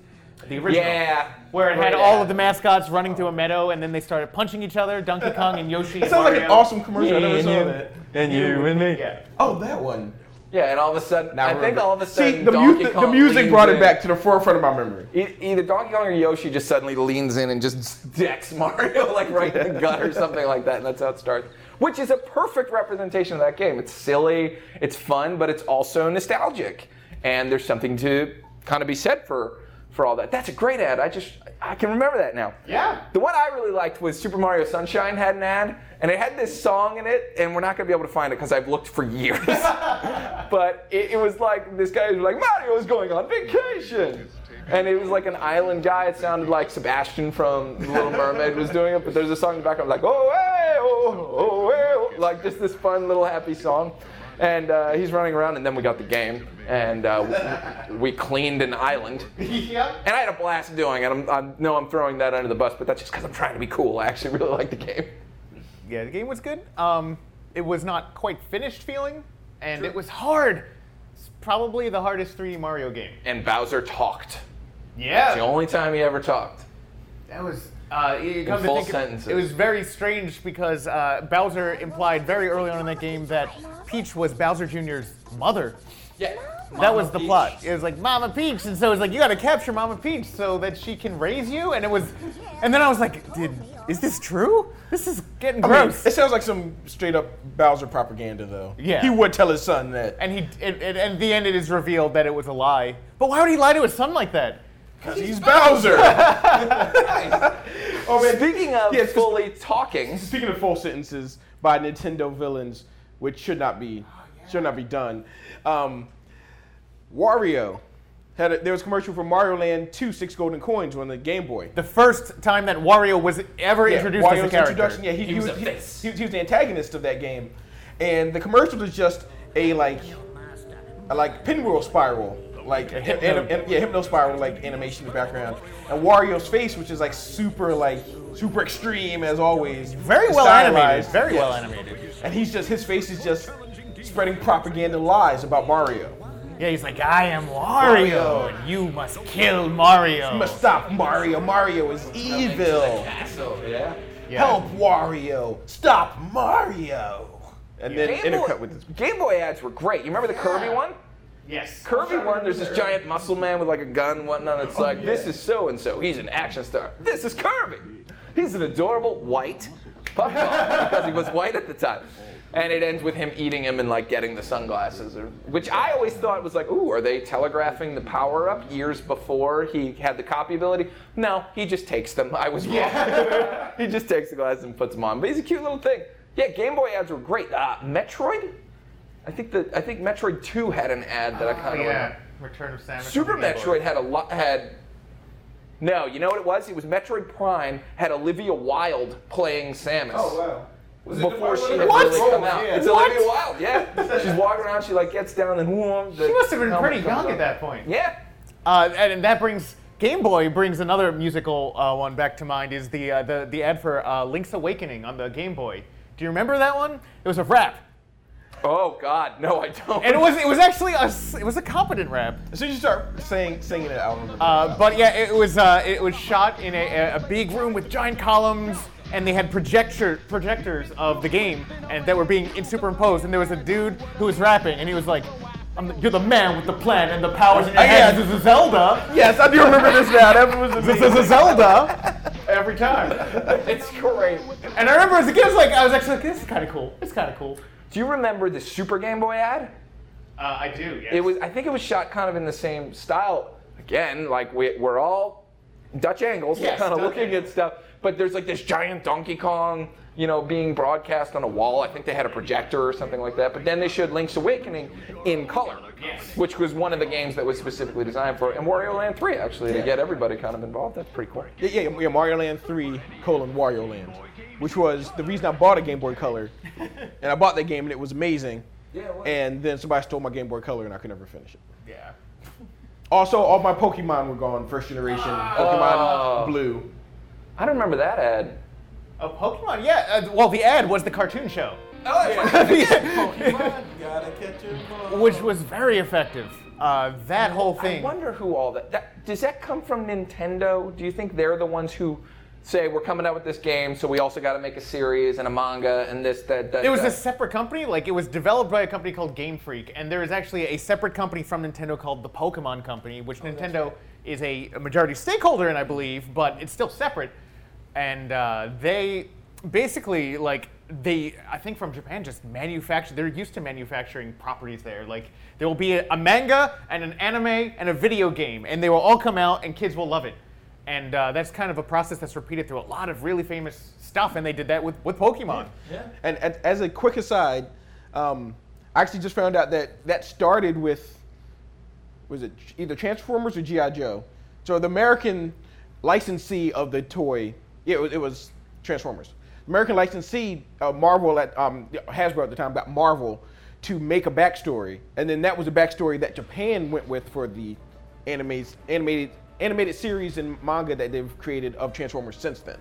Speaker 2: the original.
Speaker 1: Yeah.
Speaker 2: Where it had
Speaker 1: Yeah.
Speaker 2: all of the mascots running through a meadow, and then they started punching each other, Donkey Kong and Yoshi.
Speaker 3: It
Speaker 2: and
Speaker 3: sounds like an awesome commercial. I never saw that.
Speaker 1: And you and me.
Speaker 2: Yeah.
Speaker 3: Oh, that one.
Speaker 1: Yeah, and all of a sudden,
Speaker 3: Now
Speaker 1: I think
Speaker 3: remember.
Speaker 1: all of a sudden,
Speaker 3: See, the,
Speaker 1: Donkey
Speaker 3: mu- the music
Speaker 1: leans
Speaker 3: brought it
Speaker 1: in.
Speaker 3: back to the forefront of my memory.
Speaker 1: E- Either Donkey Kong or Yoshi just suddenly leans in and just decks Mario like right in the gut or something like that, and that's how it starts. Which is a perfect representation of that game. It's silly, it's fun, but it's also nostalgic, and there's something to kind of be said for for all that. That's a great ad. I just I can remember that now.
Speaker 2: Yeah.
Speaker 1: The one I really liked was Super Mario Sunshine had an ad, and it had this song in it, and we're not gonna be able to find it because I've looked for years. but it, it was like this guy was like Mario is going on vacation, and it was like an island guy. It sounded like Sebastian from The Little Mermaid was doing it, but there's a song in the background like oh hey oh oh hey, oh," like just this fun little happy song. And uh, he's running around, and then we got the game, and uh, we we cleaned an island.
Speaker 2: yeah.
Speaker 1: And I had a blast doing it. I'm, I know I'm throwing that under the bus, but that's just because I'm trying to be cool. I actually really like the game.
Speaker 2: Yeah, the game was good. Um, it was not quite finished feeling, and it was hard. It's probably the hardest 3D Mario game.
Speaker 1: And Bowser talked.
Speaker 2: Yeah.
Speaker 1: It's the only time he ever talked.
Speaker 2: That was. Uh, you come
Speaker 1: full
Speaker 2: think of-
Speaker 1: sentences.
Speaker 2: it was very strange because uh, Bowser implied very early on in that game that Peach was Bowser Jr.'s mother.
Speaker 1: Yeah.
Speaker 2: that was the plot. It was like Mama Peach, and so it was like you got to capture Mama Peach so that she can raise you. And it was, and then I was like, did is this true? This is getting
Speaker 3: I mean,
Speaker 2: gross.
Speaker 3: it sounds like some straight up Bowser propaganda, though.
Speaker 2: Yeah.
Speaker 3: He would tell his son that.
Speaker 2: and he, it, it, and at the end, it is revealed that it was a lie. But why would he lie to his son like that?
Speaker 3: Because he's Bowser. oh man.
Speaker 1: Speaking of
Speaker 3: Yes, 'cause-
Speaker 1: fully talking,
Speaker 3: Speaking of full sentences by Nintendo villains, which should not be should not be done. Um, Wario had a, there was a commercial for Mario Land 2 Six Golden Coins on the Game Boy.
Speaker 2: The first time that Wario was ever
Speaker 3: Yeah,
Speaker 2: introduced as a
Speaker 3: Wario's
Speaker 2: character.
Speaker 3: introduction. Yeah, he, he
Speaker 1: was
Speaker 3: was
Speaker 1: a
Speaker 3: he, he was- he was the antagonist of that game, and the commercial was just a like a like pinwheel spiral, like
Speaker 2: hypno-
Speaker 3: anim- anim- yeah, hypno spiral like animation in the background, and Wario's face, which is like super like super extreme as always,
Speaker 2: Very
Speaker 3: and
Speaker 2: well animated.
Speaker 3: stylized.
Speaker 2: Very well animated.
Speaker 3: And he's just his face is just spreading propaganda lies about Mario.
Speaker 2: Yeah, he's like, I am Wario, and you must kill Mario.
Speaker 3: You must stop Mario. Mario is evil.
Speaker 1: so yeah.
Speaker 2: Yeah.
Speaker 3: Help Wario. Stop Mario. And then
Speaker 1: Game Boy,
Speaker 3: intercut with this.
Speaker 1: Game Boy ads were great. You remember the Kirby one?
Speaker 2: Yes.
Speaker 1: Kirby one, there's this giant muscle man with like a gun and whatnot. It's like, this is so and so. He's an action star. This is Kirby. He's an adorable white puppy because he was white at the time. And it ends with him eating him and like getting the sunglasses, or, which I always thought was like, ooh, are they telegraphing the power up years before he had the copy ability? No, he just takes them. I was wrong. he just takes the glasses and puts them on. But he's a cute little thing. Yeah, Game Boy ads were great. Uh, Metroid? I think the I think Metroid 2 had an ad that I kind of
Speaker 2: Oh, yeah. Return of Samus.
Speaker 1: Super
Speaker 2: on Boy.
Speaker 1: Metroid had a lot had No, you know what it was? It was Metroid Prime had Olivia Wilde playing Samus.
Speaker 3: Oh wow.
Speaker 1: Before she had
Speaker 2: What?
Speaker 1: really come
Speaker 3: Oh,
Speaker 1: out.
Speaker 3: yeah.
Speaker 1: It's
Speaker 2: What?
Speaker 1: Olivia Wilde, yeah. She's walking around, she like gets down and whoom,
Speaker 2: She must have been pretty young at that point.
Speaker 1: Yeah.
Speaker 2: Uh, and, and that brings Game Boy brings another musical uh, one back to mind is the uh, the the ad for uh, Link's Awakening on the Game Boy. Do you remember that one? It was a rap,
Speaker 1: Oh god, no I don't.
Speaker 2: and it was it was actually a s- it was a competent rap.
Speaker 3: As soon as you start saying singing it, I'll remember.
Speaker 2: Uh, but yeah, it was uh, it was shot in a, a big room with giant columns, and they had projector projectors of the game, and that were being superimposed. And there was a dude who was rapping, and he was like, I'm the, "You're the man with the plan and the powers in your
Speaker 3: Oh, yeah.
Speaker 2: hands. This is Zelda.
Speaker 3: yes, I do remember this now. That was
Speaker 2: This is a Zelda." Every time.
Speaker 1: it's great.
Speaker 2: And I remember as a kid, I was like, I was actually like, "This is kind of cool. It's kind of cool."
Speaker 1: Do you remember the Super Game Boy ad?
Speaker 2: Uh, I do. Yes.
Speaker 1: It was. I think it was shot kind of in the same style. Again, like we, we're all Dutch angles,
Speaker 2: Yes,
Speaker 1: kind of
Speaker 2: Dutch
Speaker 1: looking at stuff. But there's like this giant Donkey Kong, you know, being broadcast on a wall. I think they had a projector or something like that. But then they showed Link's Awakening in color,
Speaker 2: Yes.
Speaker 1: which was one of the games that was specifically designed for, and Wario Land 3 actually to get everybody kind of involved. That's pretty cool.
Speaker 3: Yeah, yeah, yeah, Mario Land 3 colon Wario Land, which was the reason I bought a Game Boy Color, and I bought that game and it was amazing.
Speaker 1: Yeah, it was.
Speaker 3: And then somebody stole my Game Boy Color and I could never finish it.
Speaker 2: yeah.
Speaker 3: Also, all my Pokemon were gone, first generation Pokemon
Speaker 1: Oh.
Speaker 3: Blue.
Speaker 1: I don't remember that ad.
Speaker 2: Oh, Pokemon. Yeah. Uh, well, the ad was the cartoon show. Oh, yeah.
Speaker 5: Pokemon, gotta catch 'em all.
Speaker 2: which was very effective. Uh, that whole thing.
Speaker 1: I wonder who all that, that does that come from Nintendo? Do you think they're the ones who say we're coming out with this game, so we also got to make a series and a manga and this that that?
Speaker 2: It was
Speaker 1: that.
Speaker 2: a separate company. Like it was developed by a company called Game Freak, and there is actually a separate company from Nintendo called the Pokemon Company, which Nintendo is a, a majority stakeholder in, I believe, but it's still separate. And uh, they basically like they, I think from Japan, just manufacture. They're used to manufacturing properties there. Like there will be a, a manga and an anime and a video game, and they will all come out, and kids will love it. And uh, that's kind of a process that's repeated through a lot of really famous stuff, and they did that with, with Pokemon.
Speaker 4: Yeah.
Speaker 3: And, and as a quick aside, um, I actually just found out that that started with was it either Transformers or GI Joe. So the American licensee of the toy, yeah, it was, it was Transformers. American licensee, uh, Marvel at um, Hasbro at the time got Marvel to make a backstory, and then that was a backstory that Japan went with for the animes, animated animated series and manga that they've created of Transformers since then.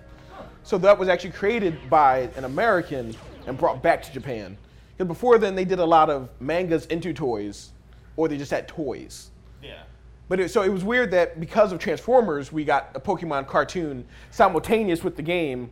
Speaker 3: So that was actually created by an American and brought back to Japan. Because before then, they did a lot of mangas into toys, or they just had toys.
Speaker 2: Yeah.
Speaker 3: But it, so it was weird that because of Transformers, we got a Pokemon cartoon simultaneous with the game.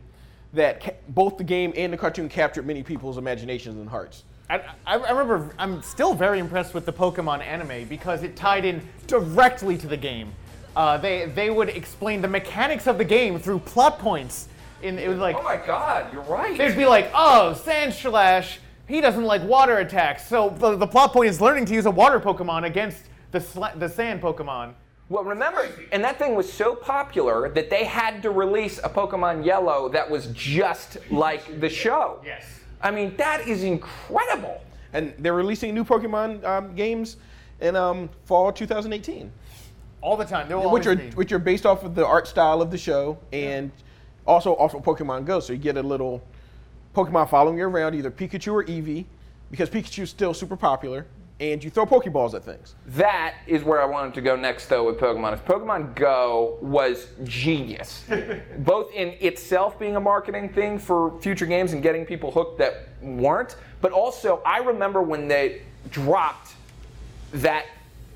Speaker 3: That ca- both the game and the cartoon captured many people's imaginations and hearts.
Speaker 2: I, I I remember I'm still very impressed with the Pokemon anime because it tied in directly to the game. Uh, they they would explain the mechanics of the game through plot points. In it was like
Speaker 1: Oh my God, you're right.
Speaker 2: they'd be like, oh, Sandslash, he doesn't like water attacks, so the, the plot point is learning to use a water Pokemon against the sla- the sand Pokemon.
Speaker 1: Well, remember, and that thing was so popular that they had to release a Pokemon Yellow that was just like the show.
Speaker 2: Yes.
Speaker 1: I mean, that is incredible.
Speaker 3: And they're releasing new Pokemon um, games in um, fall 2018.
Speaker 2: All the time. There will
Speaker 3: which are
Speaker 2: be.
Speaker 3: which are based off of the art style of the show and also off of Pokemon Go. So you get a little Pokemon following you around, either Pikachu or Eevee, because Pikachu's still super popular, and you throw Pokeballs at things.
Speaker 1: That is where I wanted to go next, though, with Pokemon. Is Pokemon Go was genius, both in itself being a marketing thing for future games and getting people hooked that weren't, but also I remember when they dropped that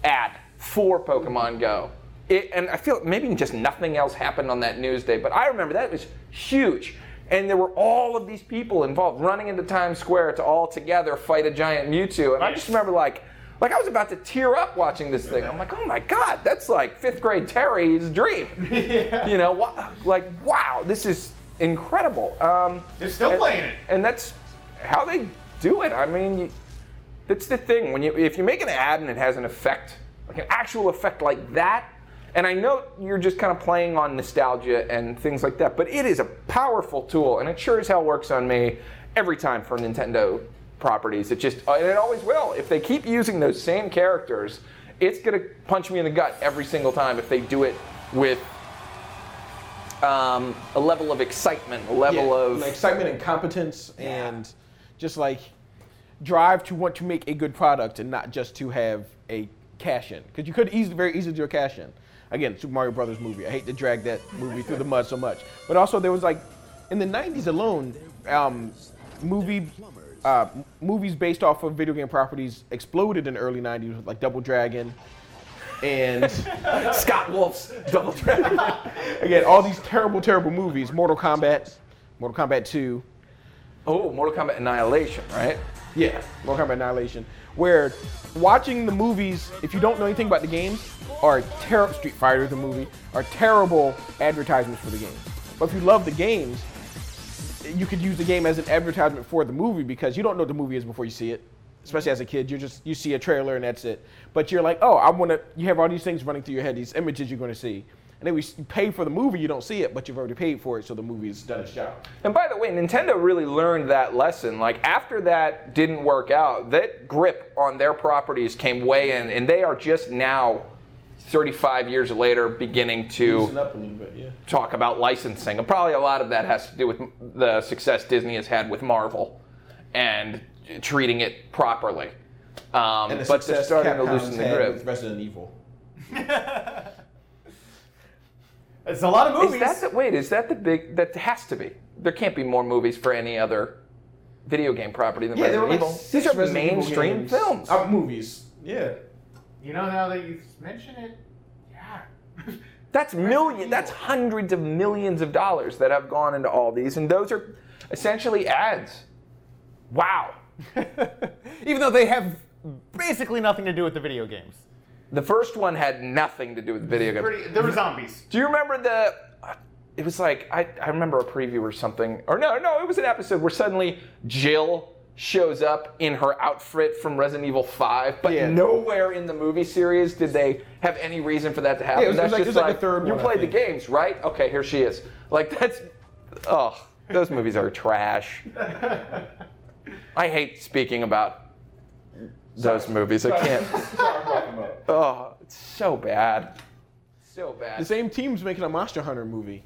Speaker 1: ad for Pokemon Go. It, and I feel maybe just nothing else happened on that news day, but I remember that was huge. And there were all of these people involved running into Times Square to all together fight a giant Mewtwo. And I just remember like, like I was about to tear up watching this thing. I'm like, oh my god, that's like fifth grade Terry's dream. You know, like wow, this is incredible. Um,
Speaker 2: They're still
Speaker 1: and-
Speaker 2: playing it.
Speaker 1: and that's how they do it. I mean, you, that's the thing. When you if you make an ad and it has an effect, like an actual effect like that, and I know you're just kind of playing on nostalgia and things like that, but it is a powerful tool, and it sure as hell works on me every time for Nintendo properties. It just and it always will. If they keep using those same characters, it's gonna punch me in the gut every single time if they do it with. Um, a level of excitement, a level
Speaker 3: Yeah,
Speaker 1: of
Speaker 3: excitement and competence, and just like drive to want to make a good product and not just to have a cash in. Because you could easily, very easily do a cash in. Again, Super Mario Brothers movie. I hate to drag that movie through the mud so much, but also there was like in the '90s alone, um, movie. Uh, movies based off of video game properties exploded in the early 90s, like Double Dragon, and
Speaker 1: Scott Wolf's Double Dragon.
Speaker 3: again, all these terrible, terrible movies. Mortal Kombat, Mortal Kombat 2,
Speaker 1: Oh, Mortal Kombat Annihilation, right?
Speaker 3: Yeah, Mortal Kombat Annihilation. Where watching the movies, if you don't know anything about the games, are terrible. Street Fighter, the movie, are terrible advertisements for the game. But if you love the games, you could use the game as an advertisement for the movie because you don't know what the movie is before you see it. Especially as a kid, you just you see a trailer and that's it. But you're like, oh, I want to. You have all these things running through your head, these images you're going to see, and then we pay for the movie, you don't see it, but you've already paid for it, so the movie's done its job.
Speaker 1: And by the way, Nintendo really learned that lesson. Like after that didn't work out, that grip on their properties came way in, and they are just now, 35 years later, beginning to
Speaker 3: Loosen up a little bit, yeah.
Speaker 1: talk about licensing. And probably a lot of that has to do with the success Disney has had with Marvel and treating it properly. Um,
Speaker 3: And the
Speaker 1: but they're
Speaker 3: success
Speaker 1: starting to loosen the grip.
Speaker 3: with Resident Evil.
Speaker 2: It's a lot of
Speaker 1: Is
Speaker 2: movies.
Speaker 1: that the, wait? Is that the big? That has to be. There can't be more movies for any other video game property than
Speaker 3: Yeah, there were
Speaker 1: Resident Evil.
Speaker 3: six
Speaker 1: These are
Speaker 3: Resident Evil
Speaker 1: mainstream
Speaker 3: games.
Speaker 1: films.
Speaker 3: Uh, movies. Yeah.
Speaker 2: You know, now that you mention it, yeah.
Speaker 1: That's million. That's hundreds of millions of dollars that have gone into all these, and those are essentially ads. Wow.
Speaker 2: Even though they have basically nothing to do with the video games.
Speaker 1: The first one had nothing to do with video games.
Speaker 2: Pretty, there were zombies.
Speaker 1: Do you remember the? Uh, it was like I, I remember a preview or something, or no, no, it was an episode where suddenly Jill shows up in her outfit from Resident Evil 5, but
Speaker 3: Yeah.
Speaker 1: nowhere in the movie series did they have any reason for that to happen.
Speaker 3: Yeah, it was- it was
Speaker 1: that's
Speaker 3: like- it
Speaker 1: just
Speaker 3: was like the third
Speaker 1: you
Speaker 3: one,
Speaker 1: played the games, right? Okay, here she is. Like that's, oh, those movies are trash. I hate speaking about those movies. I can't. Oh, it's so bad. So bad.
Speaker 3: The same team's making a Monster Hunter movie.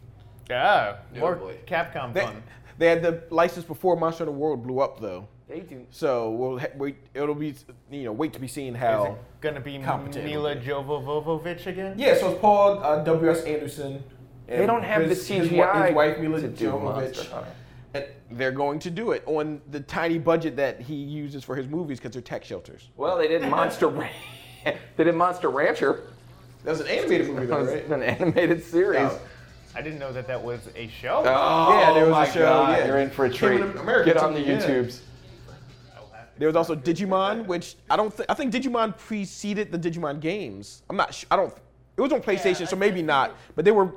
Speaker 2: Yeah, more
Speaker 4: boy.
Speaker 2: Capcom
Speaker 3: They,
Speaker 2: fun.
Speaker 3: they had the license before Monster Hunter World blew up, though.
Speaker 1: They do.
Speaker 3: So we'll ha- wait. It'll be you know wait to be seen
Speaker 2: Is
Speaker 3: how.
Speaker 2: it gonna be
Speaker 3: competent
Speaker 2: Mila
Speaker 3: with
Speaker 2: Jovovich again?
Speaker 3: Yeah, so it's Paul uh, W. S. Anderson.
Speaker 1: They don't have
Speaker 3: his,
Speaker 1: the
Speaker 3: his
Speaker 1: CGI
Speaker 3: wi- His, wife Mila
Speaker 1: to do
Speaker 3: Jovovich.
Speaker 1: Monster Hunter.
Speaker 3: And they're going to do it on the tiny budget that he uses for his movies because they're tech shelters.
Speaker 1: Well, they did Monster. Ran- they did Monster Rancher.
Speaker 3: That was an animated movie,
Speaker 1: That
Speaker 3: though,
Speaker 1: was
Speaker 3: right?
Speaker 1: an animated series.
Speaker 3: Oh.
Speaker 2: I didn't know that that was a show.
Speaker 1: Oh,
Speaker 3: Yeah, there was a
Speaker 1: my
Speaker 3: show,
Speaker 1: God,
Speaker 3: yeah.
Speaker 1: You're in for a treat.
Speaker 3: in America,
Speaker 1: Get on the. YouTubes.
Speaker 3: There was also Digimon, which I don't think I think Digimon preceded the Digimon games. I'm not. Sh- I don't. It was on PlayStation, so maybe not. But they were.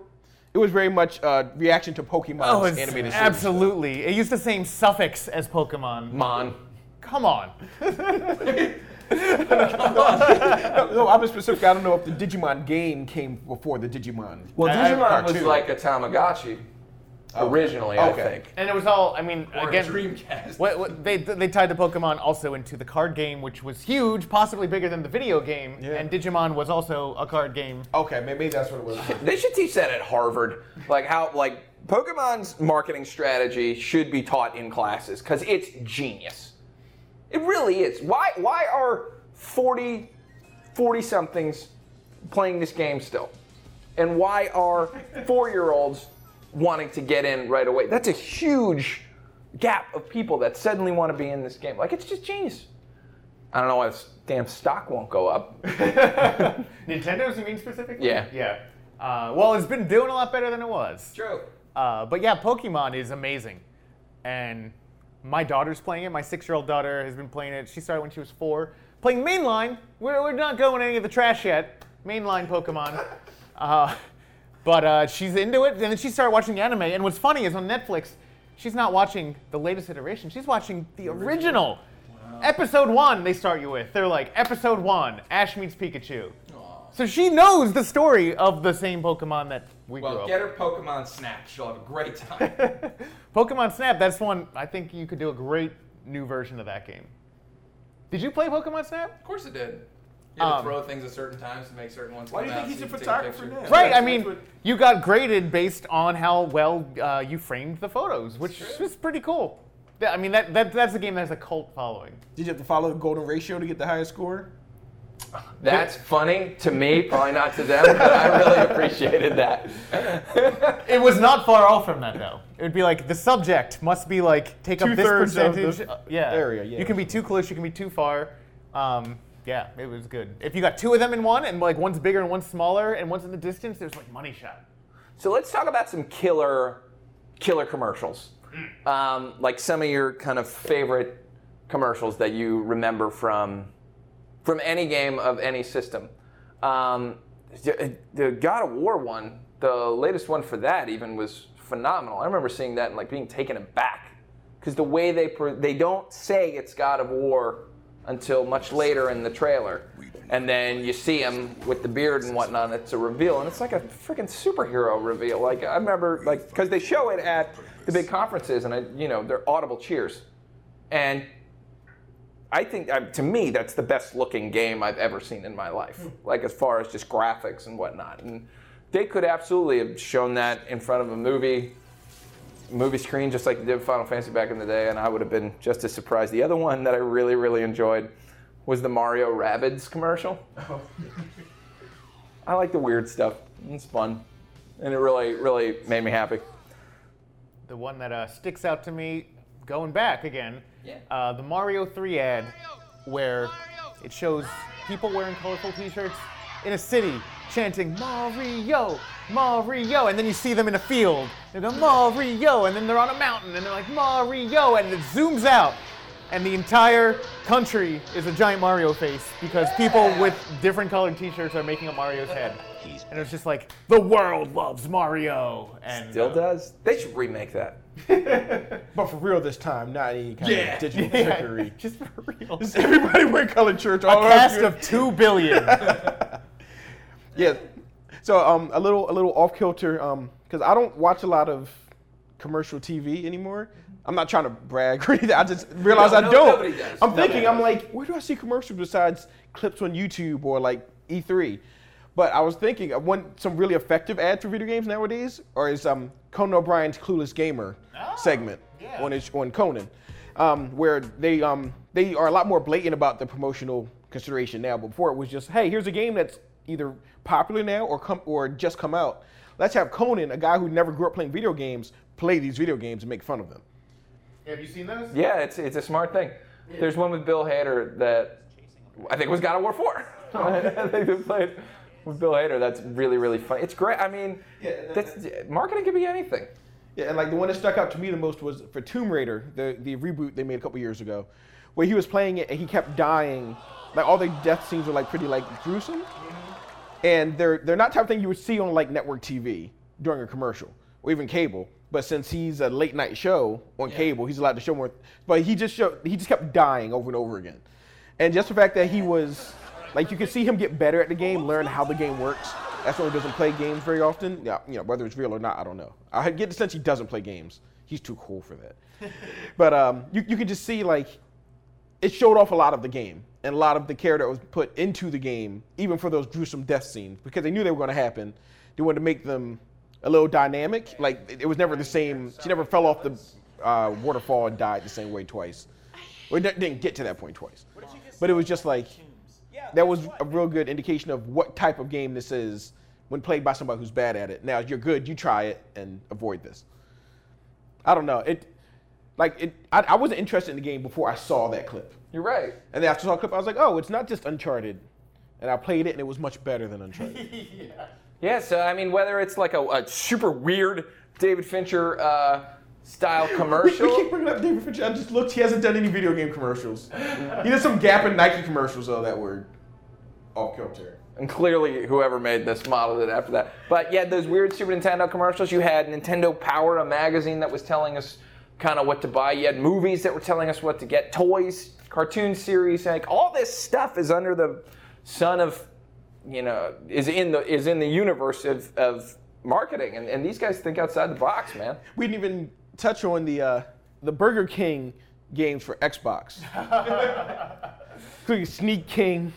Speaker 3: It was very much uh, reaction to Pokemon's
Speaker 2: Oh, it's
Speaker 3: animated series.
Speaker 2: absolutely. It used the same suffix as Pokemon.
Speaker 1: Mon.
Speaker 2: Come on.
Speaker 3: No, I'm specific. I don't know if the Digimon game came before the Digimon.
Speaker 1: Well, Digimon was like a Tamagotchi originally, I think.
Speaker 2: And it was all, I mean,
Speaker 4: Or
Speaker 2: again,
Speaker 4: Dreamcast.
Speaker 2: what, what, they, they tied the Pokemon also into the card game, which was huge, possibly bigger than the video game.
Speaker 3: Yeah.
Speaker 2: And Digimon was also a card game.
Speaker 3: Okay, maybe that's what it was.
Speaker 1: They should teach that at Harvard. Like how like Pokemon's marketing strategy should be taught in classes because it's genius. It really is. Why why are 40 40 somethings playing this game still? And why are 4-year-olds wanting to get in right away? That's a huge gap of people that suddenly want to be in this game. Like it's just genius. I don't know why this damn stock won't go up.
Speaker 2: Nintendo's, you mean specifically?
Speaker 1: Yeah.
Speaker 2: Yeah. Uh, well, it's been doing a lot better than it was.
Speaker 1: True.
Speaker 2: Uh, but yeah, Pokemon is amazing. And my daughter's playing it. My six year old daughter has been playing it. She started when she was four. Playing mainline. We're, we're not going any of the trash yet. Mainline Pokemon. Uh, but uh, she's into it. And then she started watching the anime. And what's funny is on Netflix, she's not watching the latest iteration. She's watching the original. Episode one, they start you with. They're like, episode one, Ash meets Pikachu. So she knows the story of the same Pokemon that we grew up.
Speaker 4: Well, get her Pokemon Snap. She'll have a great time.
Speaker 2: Pokemon Snap, that's one I think you could do a great new version of that game. Did you play Pokemon Snap?
Speaker 4: of course it did. You had to
Speaker 2: Um,
Speaker 4: throw things at certain times to make certain ones
Speaker 3: Why
Speaker 4: come
Speaker 3: do you
Speaker 4: out.
Speaker 3: think he's
Speaker 4: so
Speaker 3: a
Speaker 4: you can take
Speaker 3: photographer
Speaker 4: picture.
Speaker 3: now?
Speaker 2: Right, I mean, you got graded based on how well uh, you framed the photos, which
Speaker 4: true.
Speaker 2: was pretty cool. Th- I mean, that, that that's a game that has a cult following.
Speaker 3: Did you have to follow the golden ratio to get the highest score?
Speaker 1: That's funny to me, probably not to them, but I really appreciated that.
Speaker 2: It was not far off from that, though. It would be like the subject must be like take up this
Speaker 3: Two-thirds of the
Speaker 2: percentage. uh, yeah.
Speaker 3: area, yeah.
Speaker 2: You can be too close. You can be too far. Um, yeah, it was good. If you got two of them in one, and like one's bigger and one's smaller, and one's in the distance, there's like money shot.
Speaker 1: So let's talk about some killer, killer commercials. Um, like some of your kind of favorite commercials that you remember from, from any game of any system. Um, the, the God of War one, the latest one for that even was phenomenal. I remember seeing that and like being taken aback because the way they pro- they don't say it's God of War until much later in the trailer, and then you see him with the beard and whatnot. And it's a reveal, and it's like a freaking superhero reveal. Like I remember, like because they show it at the big conferences, and I, you know, they're audible cheers, and I think to me that's the best looking game I've ever seen in my life. Hmm. Like as far as just graphics and whatnot, and they could absolutely have shown that in front of a movie movie screen just like they did Final Fantasy back in the day, and I would have been just as surprised. The other one that I really really enjoyed was the Mario Rabbids commercial. I like the weird stuff. It's fun, and it really really made me happy.
Speaker 2: The one that uh, sticks out to me, going back again,
Speaker 4: Yeah.
Speaker 2: uh, the Mario 3 ad where it shows people wearing colorful t-shirts in a city chanting Mario, Mario, and then you see them in a field. They go Mario, and then they're on a mountain, and they're like Mario, and it zooms out, and the entire country is a giant Mario face because people with different colored t-shirts are making a Mario's head. And it's just like the world loves Mario, and
Speaker 1: Still
Speaker 2: uh,
Speaker 1: does. They should remake that.
Speaker 3: But for real this time, not any kind
Speaker 4: Yeah.
Speaker 3: of digital
Speaker 2: yeah,
Speaker 3: trickery.
Speaker 2: just for real.
Speaker 3: Just everybody wearing colored shirts. all
Speaker 2: A
Speaker 3: around
Speaker 2: cast
Speaker 3: you.
Speaker 2: of two billion.
Speaker 3: Yeah. So um, a little a little off kilter um, because I don't watch a lot of commercial TV anymore. I'm not trying to brag or anything. I just realized
Speaker 4: No,
Speaker 3: I
Speaker 4: no-
Speaker 3: don't.
Speaker 4: nobody does.
Speaker 3: I'm
Speaker 4: Nobody
Speaker 3: thinking I'm like, where do I see commercials besides clips on YouTube or like E3? But I was thinking, one some really effective ads for video games nowadays, or is um, Conan O'Brien's Clueless Gamer segment
Speaker 2: yeah.
Speaker 3: on his, on Conan, um, where they um, they are a lot more blatant about the promotional consideration now. But before it was just, hey, here's a game that's either popular now or come or just come out. Let's have Conan, a guy who never grew up playing video games, play these video games and make fun of them.
Speaker 2: Have you seen those?
Speaker 1: Yeah, it's it's a smart thing. There's one with Bill Hader that I think was God of War 4. I think they played with Bill Hader. That's really really funny. It's great. I mean, that's, marketing can be anything.
Speaker 3: Yeah, and like the one that stuck out to me the most was for Tomb Raider, the the reboot they made a couple years ago, where he was playing it and he kept dying. Like all the death scenes were like pretty like gruesome, and they're they're not the type of thing you would see on like network TV during a commercial or even cable. But since he's a late night show on cable, he's allowed to show more. But he just showed he just kept dying over and over again, and just the fact that he was like you could see him get better at the game, learn how the game works. That's why he doesn't play games very often. Yeah, you know whether it's real or not, I don't know. I get the sense he doesn't play games. He's too cool for that. but um, you you could just see like it showed off a lot of the game and a lot of the care that was put into the game, even for those gruesome death scenes, because they knew they were going to happen. They wanted to make them a little dynamic. Like it- it was never the same. She never fell off the uh, waterfall and died the same way twice. Or it didn't get to that point twice. But it was just like that was a real good indication of what type of game this is when played by somebody who's bad at it. Now, if you're good, you try it and avoid this. I don't know. It like it. I, I wasn't interested in the game before I saw that clip.
Speaker 1: You're right.
Speaker 3: And then after I saw the clip, I was like, oh, it's not just Uncharted. And I played it, and it was much better than Uncharted.
Speaker 1: Yeah, so I mean, whether it's like a, a super weird David Fincher uh, style commercial.
Speaker 3: we keep bringing up David Fincher. I just looked. He hasn't done any video game commercials. he did some Gap and Nike commercials, though, that were off kilter.
Speaker 1: And clearly, whoever made this modeled it after that. But yeah, those weird Super Nintendo commercials. You had Nintendo Power, a magazine that was telling us kind of what to buy. You had movies that were telling us what to get, toys, cartoon series. Like all this stuff is under the sun of, you know, is in the is in the universe of, of marketing. And, and these guys think outside the box, man.
Speaker 3: We didn't even touch on the uh, the Burger King games for Xbox. Including Sneak King,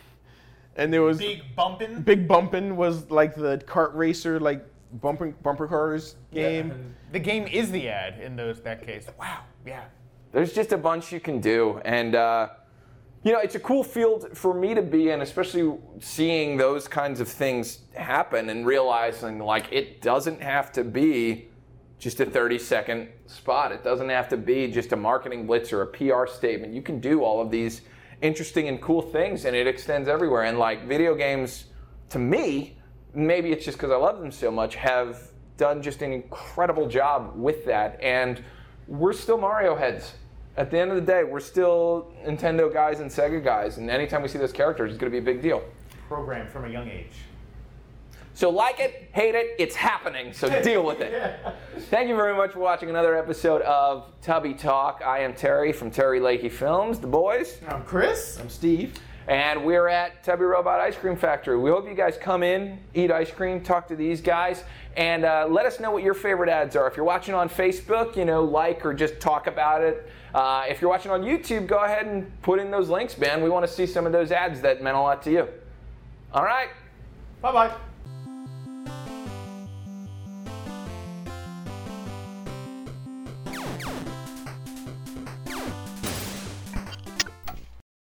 Speaker 3: and there was
Speaker 2: Big bumpin'.
Speaker 3: Big Bumpin' was like the kart racer, like bumper bumper cars game.
Speaker 2: The game is the ad in those that case. Wow. Yeah.
Speaker 1: There's just a bunch you can do, and uh, you know it's a cool field for me to be in, especially seeing those kinds of things happen and realizing like it doesn't have to be just a 30 second spot. It doesn't have to be just a marketing blitz or a PR statement. You can do all of these interesting and cool things, and it extends everywhere. And like video games, to me, maybe it's just because I love them so much, have done just an incredible job with that. And we're still Mario heads. At the end of the day, we're still Nintendo guys and Sega guys, and anytime we see those characters, it's going to be a big deal.
Speaker 2: Programmed from a young age.
Speaker 1: So like it, hate it, it's happening. So deal with it. Thank you very much for watching another episode of Tubby Talk. I am Terry from Terry Lakey Films, the boys,
Speaker 2: I'm Chris.
Speaker 3: I'm Steve.
Speaker 1: And we're at Tubby Robot Ice Cream Factory. We hope you guys come in, eat ice cream, talk to these guys, and uh, let us know what your favorite ads are. If you're watching on Facebook, you know, like or just talk about it. Uh, if you're watching on YouTube, go ahead and put in those links, man. We want to see some of those ads that meant a lot to you. All right.
Speaker 2: Bye bye.